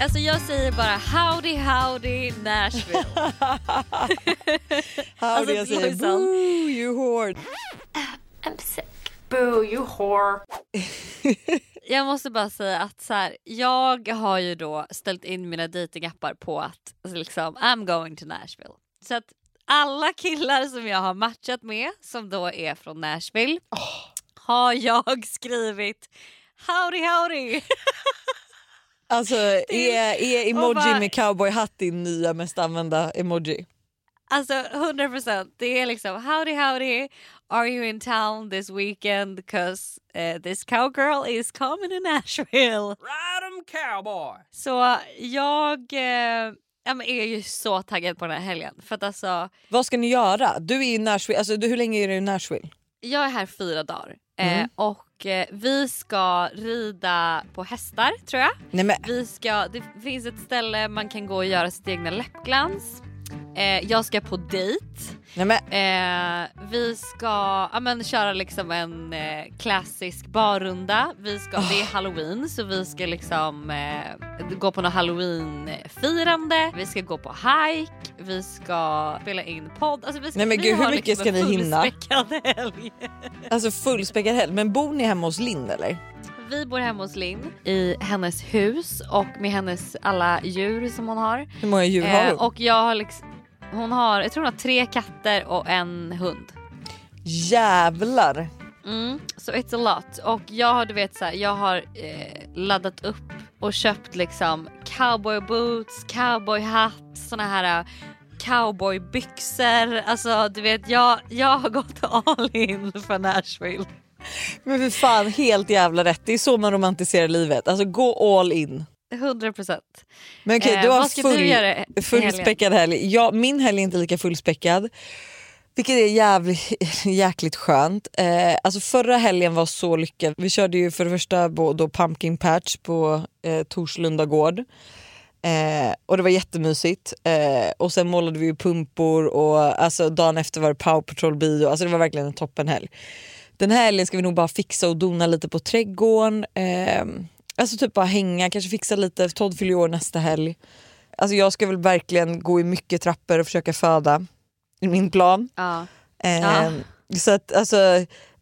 Alltså jag säger bara howdy howdy Nashville. Howdy Alltså, jag säger boo you whore. I'm sick. Boo you whore. jag måste bara säga att så här, jag har ju då ställt in mina datingappar på att alltså liksom, I'm going to Nashville. Så att alla killar som jag har matchat med som då är från Nashville har jag skrivit howdy howdy. Alltså är, är emoji och bara- med cowboyhatt din nya mest använda emoji? Alltså 100% det är liksom howdy howdy are you in town this weekend cause uh, this cowgirl is coming to Nashville. Ride 'em cowboy. Så jag eh, är ju så taggad på den här helgen för att alltså Vad ska ni göra? Du är i Nashville, alltså, du, hur länge är du i Nashville? jag är här fyra dagar eh, Mm. Och eh, vi ska rida på hästar tror jag. Nej men Vi ska, det finns ett ställe man kan gå och göra sitt egna läppglans. Eh, jag ska på dejt. Eh, vi ska ja, men, köra liksom en eh, klassisk barrunda. Vi ska, Det är halloween så vi ska liksom eh, gå på något halloween-firande. Vi ska gå på hike. Vi ska spela in podd. Alltså, vi ska, Nej, men gud, hur mycket liksom ska ni hinna? helg. alltså fullspäckad helg. Men bor ni hemma hos Linn eller? Vi bor hemma hos Linn i hennes hus och med hennes alla djur som hon har. Hur många djur har Eh, hon? och jag har liksom, hon har, jag tror hon har tre katter och en hund. Jävlar! Mm, så it's a lot. Och jag har du vet så här, jag har eh, laddat upp och köpt liksom cowboy boots, cowboyhatt, såna här eh, cowboybyxor. Alltså du vet jag, jag har gått all in för Nashville. Men för fan helt jävla rätt. Det är så man romantiserar livet. Alltså gå all in. 100 procent. Men okej, Eh, du har vad ska du göra full, fullspäckad helg. Ja, min helg är inte lika fullspäckad. Vilket är jävligt, jäkligt skönt. Eh, alltså förra helgen var så lyckad. Vi körde ju för det första då Pumpkin Patch på eh, Torslunda gård. Eh, och det var jättemysigt. Eh, och sen målade vi ju pumpor och alltså, dagen efter var det Power Patrol bio. Alltså det var verkligen en toppenhelg. Den här helgen ska vi nog bara fixa och dona lite på trädgården. Eh, alltså typ bara hänga, kanske fixa lite. Todd fyller ju år nästa helg. Alltså jag ska väl verkligen gå i mycket trappor och försöka föda. I min plan. Ja. Eh, Ja. Så att alltså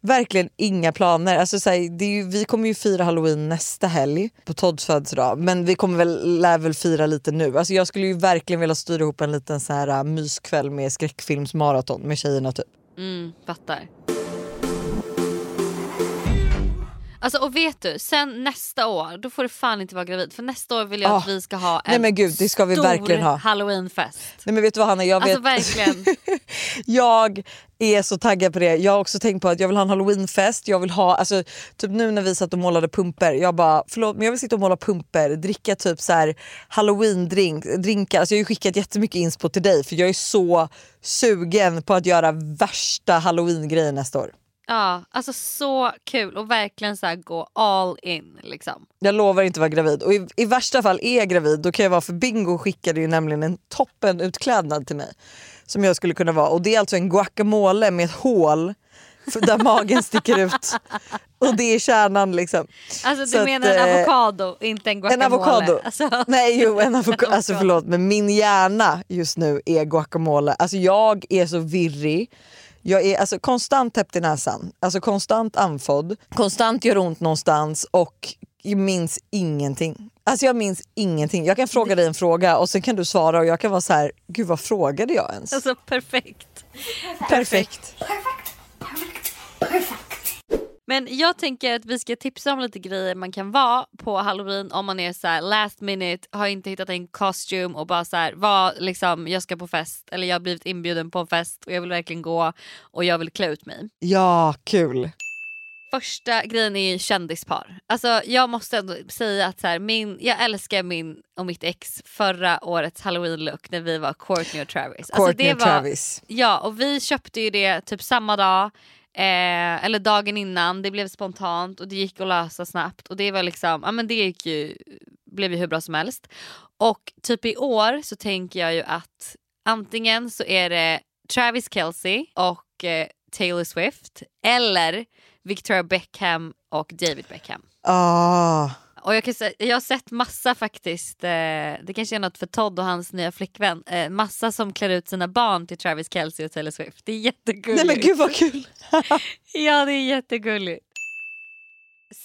verkligen inga planer. Alltså, så här, det är ju, vi kommer ju fira halloween nästa helg på Todds födelsedag men vi kommer väl, lär väl fira lite nu. Alltså, jag skulle ju verkligen vilja styra ihop en liten så här, myskväll med skräckfilmsmaraton med tjejerna typ. Mm, fattar. Alltså och vet du, sen nästa år då får du fan inte vara gravid för nästa år vill jag Ah. att vi ska ha en Nej, men gud, det ska vi stor verkligen ha. halloweenfest. Nej men vet du vad Hanna, jag, vet, Alltså verkligen. jag är så taggad på det. Jag har också tänkt på att jag vill ha en halloweenfest. Jag vill ha, alltså, typ nu när vi satt och målade pumper, jag bara förlåt men jag vill sitta och måla pumper, dricka typ så här halloween-drink, drinkar. Alltså, jag har ju skickat jättemycket inspo till dig för jag är så sugen på att göra värsta halloween-grejen nästa år. Ja, alltså så kul och verkligen så gå all in liksom. Jag lovar inte vara gravid och i, i värsta fall är jag gravid då kan jag vara för Bingo skickade ju nämligen en toppen utklädnad till mig som jag skulle kunna vara och det är alltså en guacamole med ett hål där magen sticker ut och det är kärnan liksom. Alltså Så du att, menar en eh, avokado, inte en guacamole? En avokado. Alltså, Nej jo en avokado. alltså förlåt men min hjärna just nu är guacamole. Alltså jag är så virrig. Jag är alltså konstant täppt i näsan, alltså konstant andfådd, konstant gör ont någonstans och minns ingenting. Alltså jag minns ingenting. Jag kan fråga dig en fråga och sen kan du svara och jag kan vara så här, gud vad frågade jag ens? alltså perfekt. Perfekt. Men jag tänker att vi ska tipsa om lite grejer man kan vara på halloween om man är så här last minute, har inte hittat en kostym och bara så här, var liksom, jag ska på fest eller jag har blivit inbjuden på en fest och jag vill verkligen gå och jag vill klä ut mig. Ja, kul. Första grejen är ju kändispar. Alltså jag måste ändå säga att så här, min, jag älskar min och mitt ex förra årets halloween look när vi var Courtney och Travis. Alltså, Courtney det och var, Travis. Ja och vi köpte ju det typ samma dag eh, eller dagen innan. Det blev spontant och det gick att lösa snabbt och det var liksom, ja men det gick ju, blev ju hur bra som helst. Och typ i år så tänker jag ju att antingen så är det Travis Kelce och eh, Taylor Swift eller Victoria Beckham och David Beckham. Oh och jag, kan säga, jag har sett massa faktiskt, eh, det kanske är något för Todd och hans nya flickvän, eh, massa som klär ut sina barn till Travis Kelce och Taylor Swift. Det är jättegulligt. Nej men gud vad kul. ja det är jättegulligt.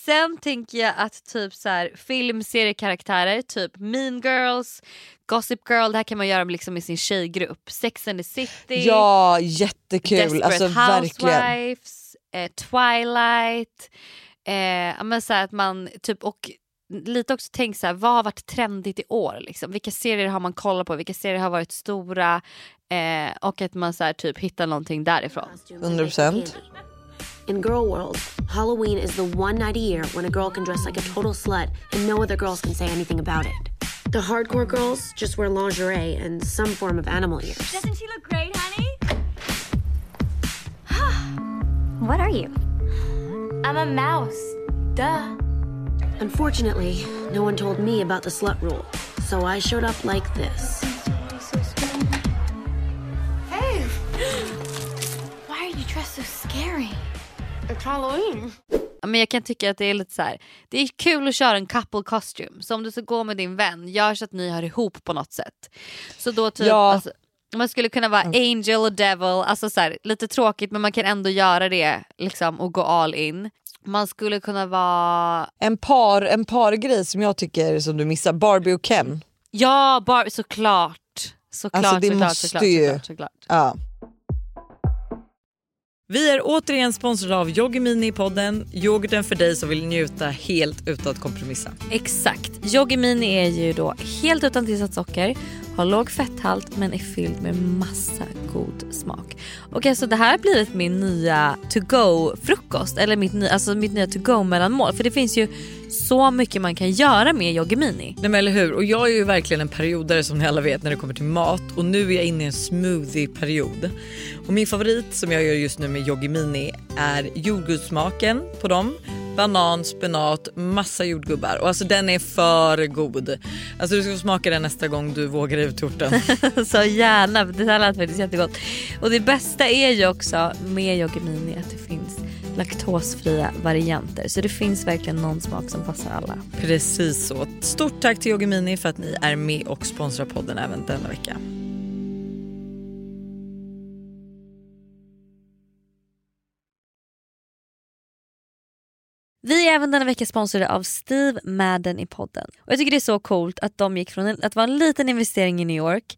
Sen tänker jag att typ så här, filmseriekaraktärer, typ Mean Girls, Gossip Girl, det här kan man göra liksom med sin tjejgrupp. Sex and the City, Ja jättekul. Desperate Alltså. Housewives, eh, Twilight. Eh, men så att man typ och lite också tänk så här, vad har varit trendigt i år? Liksom? Vilka serier har man kollat på? Vilka serier har varit stora? Eh, och att man så här, typ hittar någonting därifrån. 100%. In girl world, Halloween is the one night a year when a girl can dress like a total slut and no other girls can say anything about it. The hardcore girls just wear lingerie and some form of animal ears. Doesn't she look great, honey? what are you? I'm a mouse. Duh. Unfortunately, no one told me about the slut rule, so I showed up like this. Hey! Why are you dressed so scary? It's Halloween. Men jag kan tycka att det är lite så här, det är kul att köra en couple costume. Så om du ska gå med din vän, gör så att ni hör ihop på något sätt. Så då typ, Ja. alltså, man skulle kunna vara angel och devil, alltså så här, lite tråkigt men man kan ändå göra det liksom, och gå all in. Man skulle kunna vara, En, par, en pargrej som jag tycker som du missar, Barbie och Ken. ja Barbie såklart. Såklart, Alltså, det såklart, måste såklart, ju- såklart, såklart. Ja. Vi är återigen sponsrade av Yoggi Mini i podden. Yoghurten för dig som vill njuta helt utan att kompromissa. Exakt. Yoggi Mini är ju då helt utan tillsatt socker, har låg fetthalt men är fylld med massa god smak. Och alltså det här har blivit min nya to go frukost eller mitt, ny, alltså mitt nya to go mellanmål för det finns ju så mycket man kan göra med Yoggi Mini. Nej men eller hur och jag är ju verkligen en periodare som ni alla vet när det kommer till mat och nu är jag inne i en smoothie-period. Och min favorit som jag gör just nu med Yoggi Mini är jordgubbssmaken på dem. Banan, spenat, massa jordgubbar och alltså den är för god. Alltså du ska få smaka den nästa gång du vågar ut torten. så gärna, det här lät faktiskt jättegott. Och det bästa är ju också med Yoggi Mini att det finns laktosfria varianter. Så det finns verkligen någon smak som passar alla. Precis så. Stort tack till Yoggi Mini för att ni är med och sponsrar podden även denna vecka. Vi är även denna vecka sponsrade av Steve Madden i podden. Och Jag tycker det är så coolt att de gick från att vara en liten investering i New York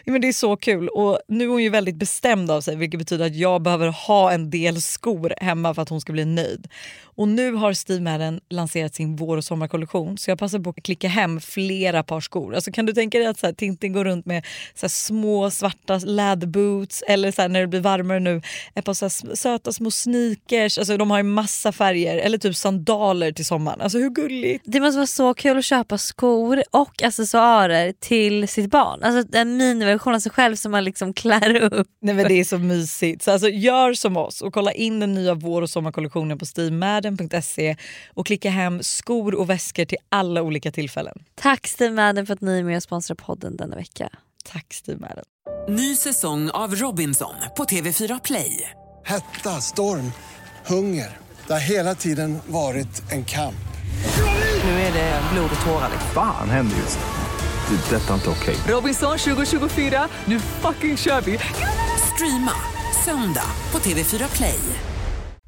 Ja, men det är så kul och nu är hon ju väldigt bestämd av sig vilket betyder att jag behöver ha en del skor hemma för att hon ska bli nöjd. Och nu har Steve Madden lanserat sin vår och sommarkollektion så jag passar på att klicka hem flera par skor. Alltså kan du tänka dig att så här, Tintin går runt med så här, små svarta läderboots eller så här, när det blir varmare nu ett par så här, söta små sneakers. Alltså de har ju massa färger eller typ sandaler till sommaren. Alltså hur gulligt? Det måste vara så kul att köpa skor och accessoarer till sitt barn. Alltså en miniversion av sig själv som man liksom klär upp. Nej men det är så mysigt. Så alltså, gör som oss och kolla in den nya vår och sommarkollektionen på stevemadden.se och klicka hem skor och väskor till alla olika tillfällen. Tack Steve Madden för att ni är med och sponsrar podden denna vecka. Tack Steve Madden. Ny säsong av Robinson på TV4 Play. Hetta, storm, hunger. Det har hela tiden varit en kamp. Nu är det blod och tårar. liksom. Fan händer just nu. Det. är Detta är inte okej. Robinson 2024, nu fucking kör vi! Streama söndag på TV4 Play.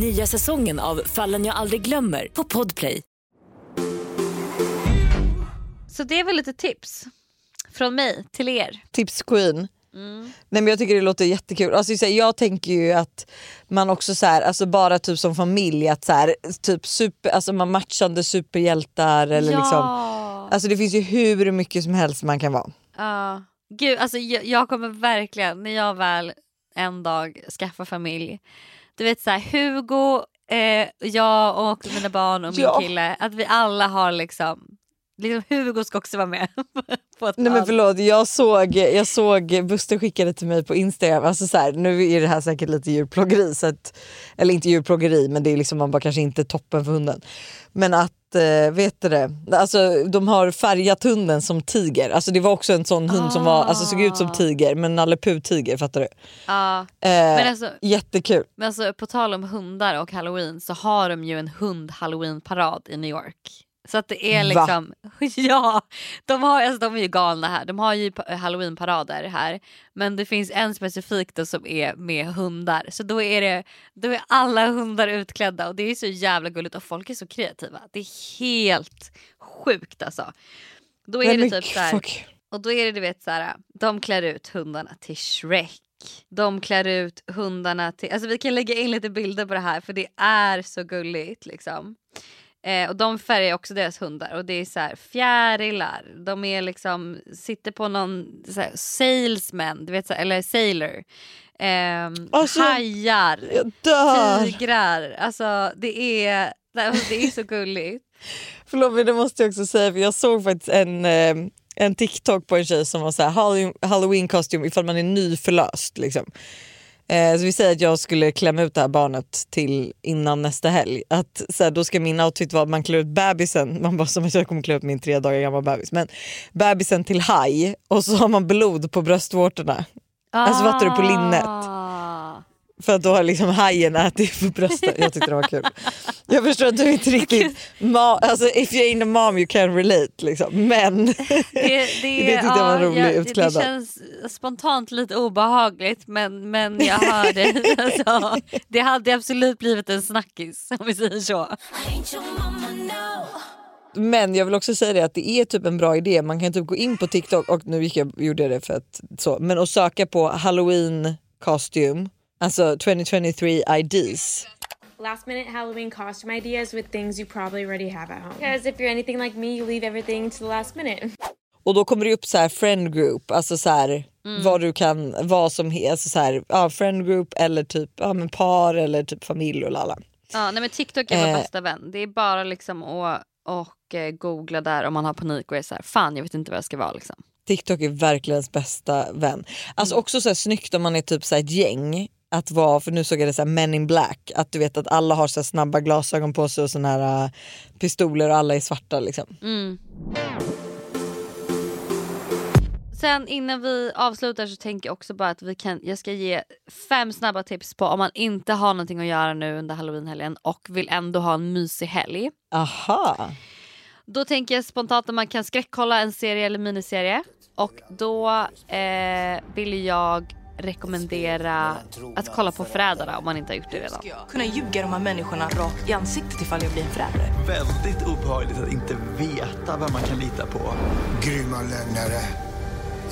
Nya säsongen av Fallen jag aldrig glömmer på Podplay. Så det är väl lite tips Från mig till er. Tips queen. Mm. Nej men jag tycker det låter jättekul. Alltså, så här, jag tänker ju att man också så här, alltså bara typ som familj att så här, typ super, alltså man matchande superhjältar eller ja. liksom. Alltså det finns ju hur mycket som helst man kan vara. Ja. Gud alltså jag, jag kommer verkligen när jag väl en dag skaffar familj. Du vet så här, Hugo, eh, jag och mina barn och min Ja. kille. Att vi alla har liksom, liksom Hugo ska också vara med. på Nej men förlåt, jag såg, jag såg Buster skickade till mig på Instagram, alltså så här, nu är det här säkert lite djurplågeri, så att, eller inte djurplågeri men det är liksom man bara kanske inte toppen för hunden. Men att, eh, vet du det, alltså de har färgat hunden som tiger, alltså det var också en sån hund som var, alltså såg ut som tiger men Nalle tiger fattar du? Ja. Eh, Men alltså, Jättekul. men alltså på tal om hundar och halloween så har de ju en hund halloween parad i New York. Så att det är Va? liksom, ja, de, har, alltså, de är ju galna här. De har ju pa- halloweenparader här. Men det finns en specifik då som är med hundar. Så då är, det, då är alla hundar utklädda och det är så jävla gulligt och folk är så kreativa. Det är helt sjukt alltså. Då är Nej, det typ så här, och då är det du vet så här, de klär ut hundarna till Shrek. De klär ut hundarna till, alltså vi kan lägga in lite bilder på det här för det är så gulligt liksom. Eh, och de färgar också deras hundar och det är så här fjärilar, de är liksom, sitter på någon så här, salesman, du vet så här, eller sailor. Eh, Alltså, hajar, tigrar, alltså det är, det är så gulligt. Förlåt men det måste jag också säga för jag såg faktiskt en, eh, en TikTok på en tjej som var så här Halloween, halloween kostym ifall man är nyförlöst. Liksom. Eh, så vi säger att jag skulle klämma ut det här barnet till innan nästa helg. Att, så här, då ska min outfit vara att man klär ut bebisen, man bara som att jag kommer klä ut min tre dagar gamla bebis. Men bebisen till haj och så har man blod på bröstvårtorna. Alltså fattar du på linnet. Ah. För att då har liksom hajen ätit på bröstet. Jag tyckte det var kul. Jag förstår att du inte riktigt, ma- alltså if you ain't a mom you can relate liksom. Men det, det, Det tyckte jag var en rolig ja, det, utklädnad. det känns spontant lite obehagligt men, men jag hör det. Alltså, det hade absolut blivit en snackis om vi säger så. Men jag vill också säga det att det är typ en bra idé. Man kan typ gå in på TikTok och nu gick jag, gjorde jag det för att så. Men att söka på halloween costume, alltså 2023 IDs. Last minute Halloween costume ideas with things you probably already have at home. Because if you're anything like me, you leave everything to the last minute. Och då kommer det upp så här friend group, alltså så här Mm. vad du kan, vad som helst, alltså så här, ja, friend group eller typ ja, men par eller typ familj och lalla. Ja, nej, men TikTok är vår Eh. bästa vän. Det är bara liksom att och, eh, googla där om man har panik och är så här, fan jag vet inte vad jag ska vara liksom. TikTok är verkligen ens bästa vän. Alltså Mm. också så här snyggt om man är typ så här ett gäng att vara, för nu såg jag det så här Men in Black, att du vet att alla har så snabba glasögon på sig och såna här äh, pistoler och alla är svarta liksom. Mm. Sen innan vi avslutar så tänker jag också bara att vi kan, jag ska ge fem snabba tips på om man inte har någonting att göra nu under halloweenhelgen och vill ändå ha en mysig helg. Aha! Då tänker jag spontant att man kan skräckkolla en serie eller miniserie och då eh, vill jag rekommendera att kolla på Förrädarna om man inte har gjort det redan. Kunna ljuga de här människorna rakt i ansiktet ifall jag blir en förrädare. Väldigt obehagligt att inte veta vem man kan lita på. Grymma lögnare,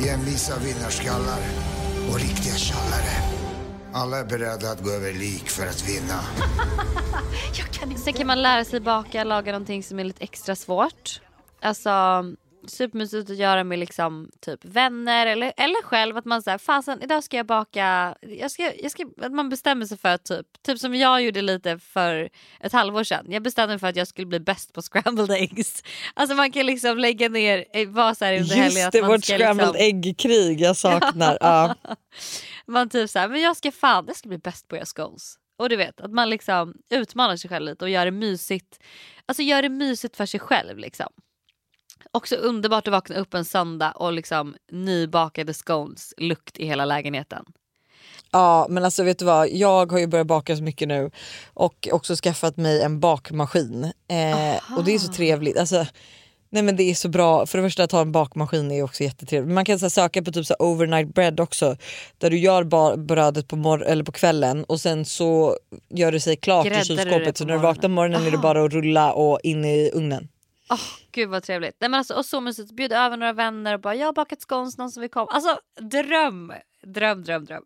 envisa vinnarskallar och riktiga tjallare. Alla är beredda att gå över lik för att vinna. Sen kan man lära sig baka, laga någonting som är lite extra svårt. Alltså supermysigt att göra med liksom typ vänner eller, eller själv att man säger fasen idag ska jag baka, jag ska, jag ska, att man bestämmer sig för att typ, typ som jag gjorde lite för ett halvår sedan. Jag bestämde mig för att jag skulle bli bäst på scrambled eggs. Alltså man kan liksom lägga ner, eh, vara så här under helgen Just att det, man vårt ska scrambled liksom, äggkrig jag saknar. ja. man typ så här, men jag ska fan, jag ska bli bäst på att göra scones. Och du vet att man liksom utmanar sig själv lite och gör det mysigt. Alltså gör det mysigt för sig själv liksom. Också underbart att vakna upp en söndag och liksom nybakade scones lukt i hela lägenheten. Ja men alltså vet du vad, jag har ju börjat baka så mycket nu och också skaffat mig en bakmaskin. Eh, och det är så trevligt. Alltså, nej men det är så bra, för det första att ha en bakmaskin är också jättetrevligt. Man kan så här, söka på typ så här, overnight bread också där du gör brödet på, mor- eller på kvällen och sen så gör det sig klart Gräddar i kylskåpet så när du vaknar på morgonen är det bara att rulla och in i ugnen. Oh, gud vad trevligt. Nej, men alltså, och så mysigt. Bjud över några vänner och bara jag har bakat scones, någon som vill komma. Alltså dröm, dröm, dröm, dröm.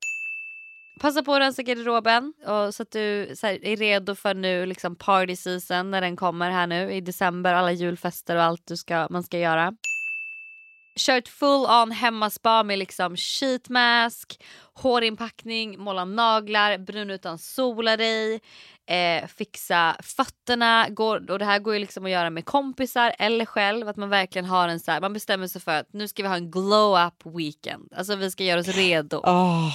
Passa på att rensa garderoben och så att du så här, är redo för nu liksom party season när den kommer här nu i december. Alla julfester och allt du ska, man ska göra. Kör ett full on hemmaspa med liksom sheet mask, hårinpackning, måla naglar, brun utan sola dig, eh, fixa fötterna. Går, och det här går ju liksom att göra med kompisar eller själv. Att man verkligen har en så här, man bestämmer sig för att nu ska vi ha en glow up weekend. Alltså vi ska göra oss redo. Oh.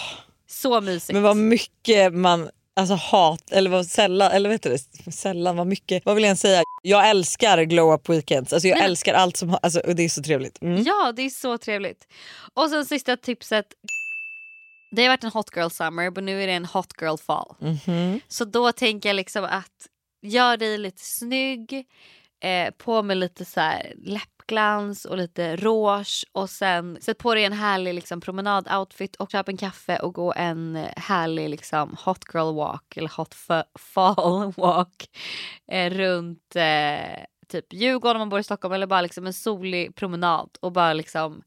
Så mysigt. Men vad mycket man Alltså hat, eller vad sällan, eller vet du det, sällan, vad mycket, vad vill jag säga? Jag älskar glow up weekends, alltså jag Nej. älskar allt som, alltså, och det är så trevligt. Mm. Ja det är så trevligt. Och sen sista tipset, det har varit en hot girl summer men nu är det en hot girl fall. Mm -hmm. Så då tänker jag liksom att gör dig lite snygg, eh, på med lite så här läpp glans och lite rouge och sen sätt på dig en härlig liksom, promenadoutfit och köp en kaffe och gå en härlig liksom, hot girl walk eller hot fall walk eh, runt eh, typ Djurgården om man bor i Stockholm eller bara liksom en solig promenad och bara liksom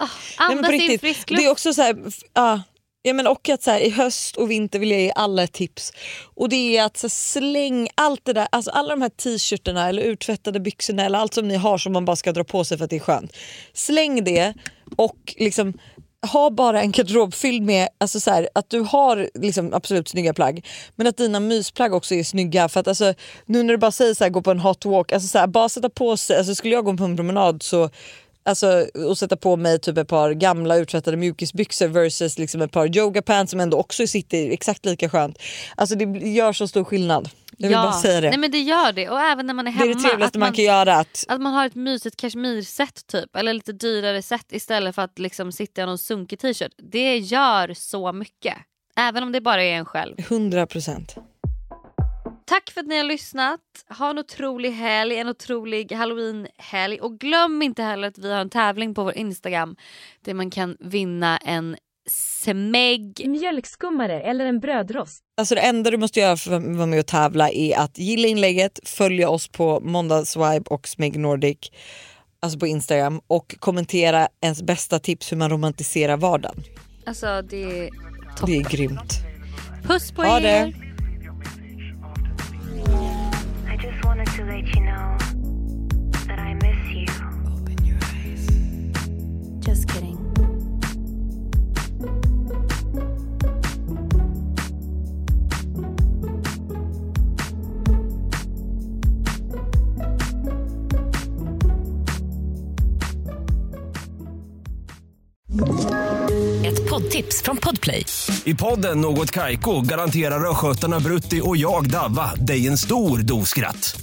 oh, andas in frisk luft. Det är också så här, uh, Ja, men och att så här, i höst och vinter vill jag ge alla ett tips. Och det är att så släng allt det där, alltså alla de här t-shirtarna eller urtvättade byxorna eller allt som ni har som man bara ska dra på sig för att det är skönt. Släng det och liksom ha bara en garderob fylld med alltså så här, att du har liksom absolut snygga plagg men att dina mysplagg också är snygga. För att alltså, nu när du bara säger så här, gå på en hot walk, alltså så här, bara sätta på sig, alltså skulle jag gå på en promenad så Alltså att sätta på mig typ ett par gamla urtvättade mjukisbyxor versus liksom ett par yogapants som ändå också sitter exakt lika skönt. Alltså det gör så stor skillnad. Jag vill ja. bara säga det. Nej men det gör det och även när man är hemma. Det är det trevligaste man, man, kan göra. Att... att man har ett mysigt kashmirset typ eller lite dyrare set istället för att liksom sitta i någon sunkig t-shirt. Det gör så mycket. Även om det bara är en själv. 100 procent. Tack för att ni har lyssnat. Ha en otrolig helg, en otrolig halloween-helg. Och glöm inte heller att vi har en tävling på vår Instagram där man kan vinna en smägg. Mjölkskummare eller en brödrost. Alltså det enda du måste göra för att vara med och tävla är att gilla inlägget, följa oss på Måndagsvibe och Smeg Nordic alltså på Instagram och kommentera ens bästa tips hur man romantiserar vardagen. Alltså det är toppen. Det är grymt. Puss på ha er! Det. Ett poddtips från Podplay. I podden Något Kaiko garanterar östgötarna Brutti och jag, Davva, dig en stor dos skratt.